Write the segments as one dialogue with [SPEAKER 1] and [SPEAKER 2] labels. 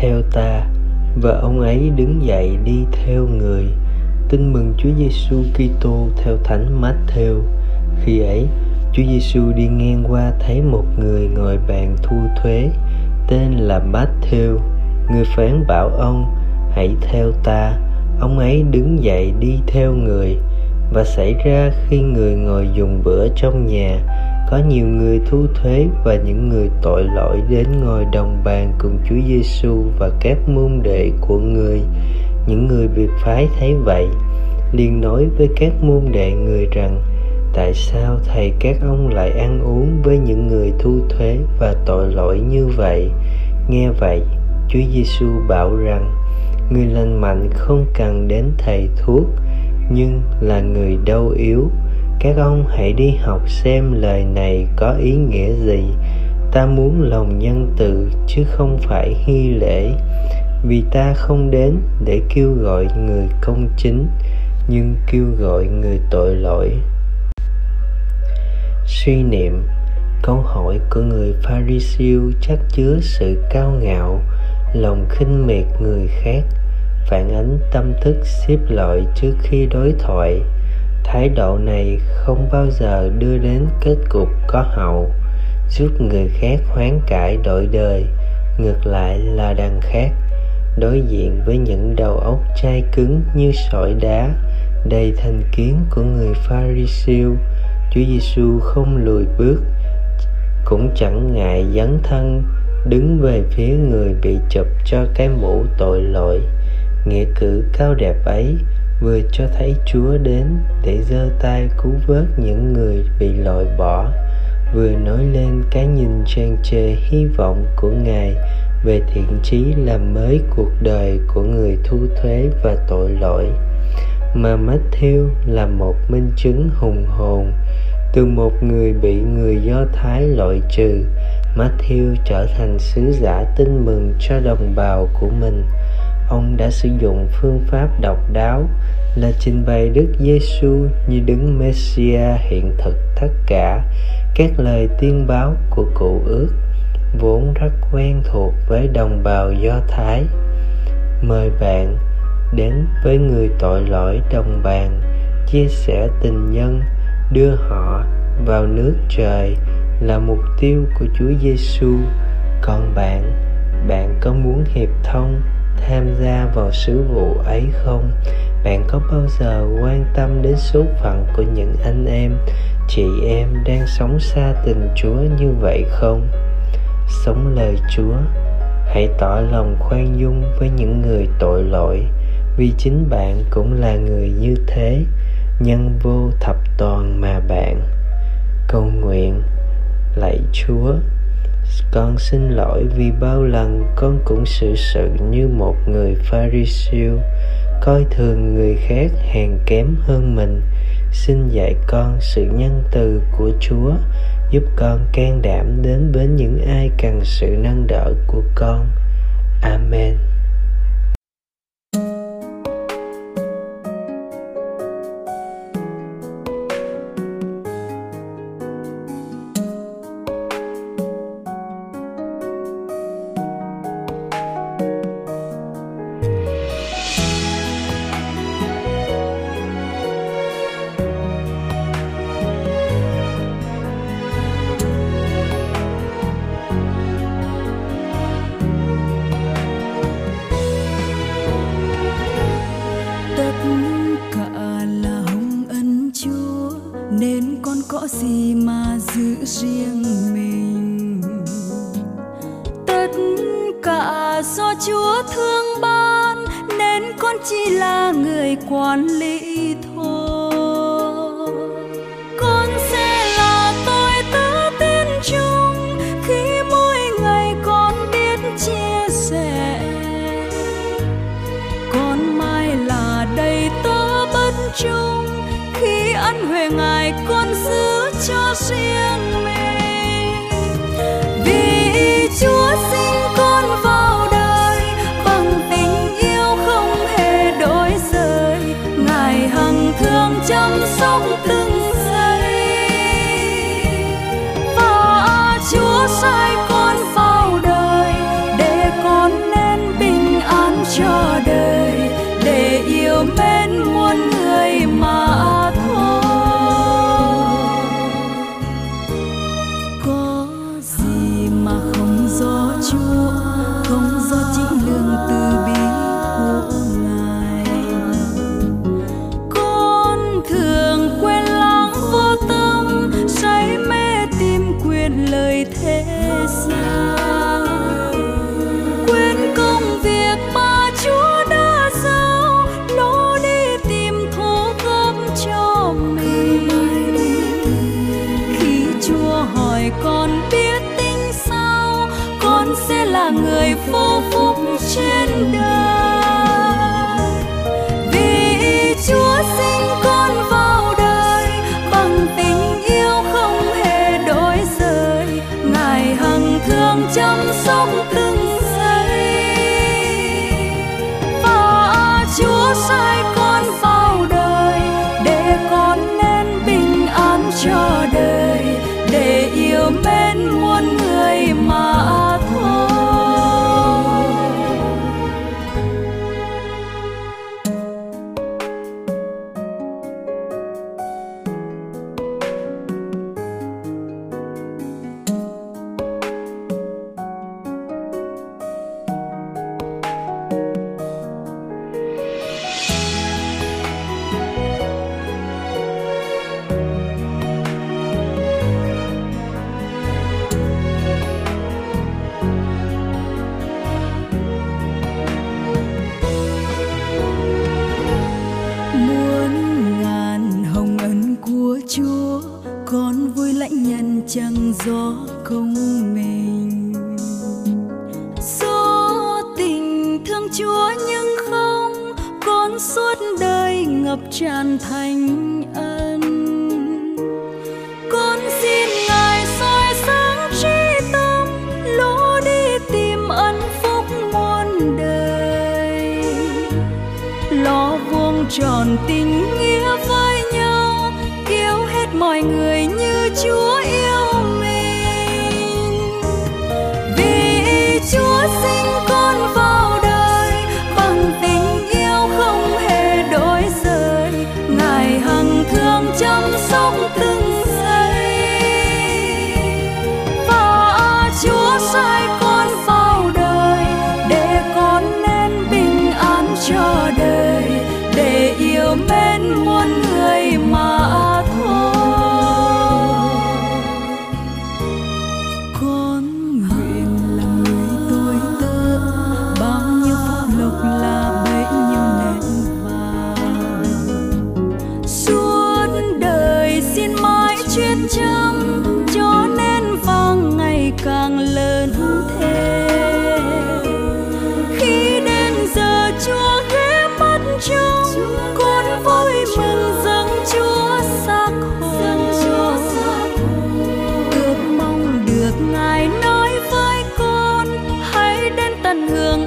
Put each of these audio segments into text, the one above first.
[SPEAKER 1] theo ta, và ông ấy đứng dậy đi theo người. Tin mừng Chúa Giêsu Kitô theo Thánh Matthew. Khi ấy, Chúa Giêsu đi ngang qua thấy một người ngồi bàn thu thuế, tên là Matthew. Người phán bảo ông, hãy theo ta. Ông ấy đứng dậy đi theo người, và xảy ra khi người ngồi dùng bữa trong nhà có nhiều người thu thuế và những người tội lỗi đến ngồi đồng bàn cùng Chúa Giêsu và các môn đệ của người. Những người biệt phái thấy vậy, liền nói với các môn đệ người rằng: Tại sao thầy các ông lại ăn uống với những người thu thuế và tội lỗi như vậy? Nghe vậy, Chúa Giêsu bảo rằng: Người lành mạnh không cần đến thầy thuốc, nhưng là người đau yếu các ông hãy đi học xem lời này có ý nghĩa gì. Ta muốn lòng nhân từ, chứ không phải hy lễ. Vì ta không đến để kêu gọi người công chính, nhưng kêu gọi người tội lỗi. Suy niệm, câu hỏi của người pharisêu chắc chứa sự cao ngạo, lòng khinh miệt người khác, phản ánh tâm thức xếp loại trước khi đối thoại thái độ này không bao giờ đưa đến kết cục có hậu, giúp người khác hoán cải đổi đời. Ngược lại là đằng khác, đối diện với những đầu óc chai cứng như sỏi đá, đầy thành kiến của người pharisêu chúa giêsu không lùi bước, cũng chẳng ngại dấn thân, đứng về phía người bị chụp cho cái mũ tội lỗi. Nghĩa cử cao đẹp ấy vừa cho thấy Chúa đến để giơ tay cứu vớt những người bị loại bỏ, vừa nói lên cái nhìn tràn trề hy vọng của Ngài về thiện chí làm mới cuộc đời của người thu thuế và tội lỗi. Mà Matthew là một minh chứng hùng hồn từ một người bị người Do Thái loại trừ, Matthew trở thành sứ giả tin mừng cho đồng bào của mình ông đã sử dụng phương pháp độc đáo là trình bày Đức Giêsu như đứng Messia hiện thực tất cả các lời tiên báo của cụ ước vốn rất quen thuộc với đồng bào Do Thái. Mời bạn đến với người tội lỗi đồng bàn, chia sẻ tình nhân, đưa họ vào nước trời là mục tiêu của Chúa Giêsu. Còn bạn, bạn có muốn hiệp thông tham gia vào sứ vụ ấy không? Bạn có bao giờ quan tâm đến số phận của những anh em, chị em đang sống xa tình chúa như vậy không? Sống lời chúa, hãy tỏ lòng khoan dung với những người tội lỗi, vì chính bạn cũng là người như thế, nhân vô thập toàn mà bạn. Cầu nguyện, lạy chúa con xin lỗi vì bao lần con cũng xử sự như một người pharisêu. Coi thường người khác hèn kém hơn mình. Xin dạy con sự nhân từ của chúa, giúp con can đảm đến với những ai cần sự nâng đỡ của con. Amen.
[SPEAKER 2] Do Chúa thương ban, nên con chỉ là người quản lý thôi. Con sẽ là tôi tớ tin chung, khi mỗi ngày con biết chia sẻ. Con mai là đầy tớ bất chung khi ăn huệ ngài con giữ cho riêng mình. Vì chúa sinh sống từng giây. Và chúa sai chúa, nhưng không con suốt đời ngập tràn thành ân. Con xin ngài soi sáng trí tâm, lỗ đi tìm ân phúc muôn đời. Lo vuông tròn tình nghĩa với nhau cứu hết mọi người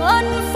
[SPEAKER 2] vẫn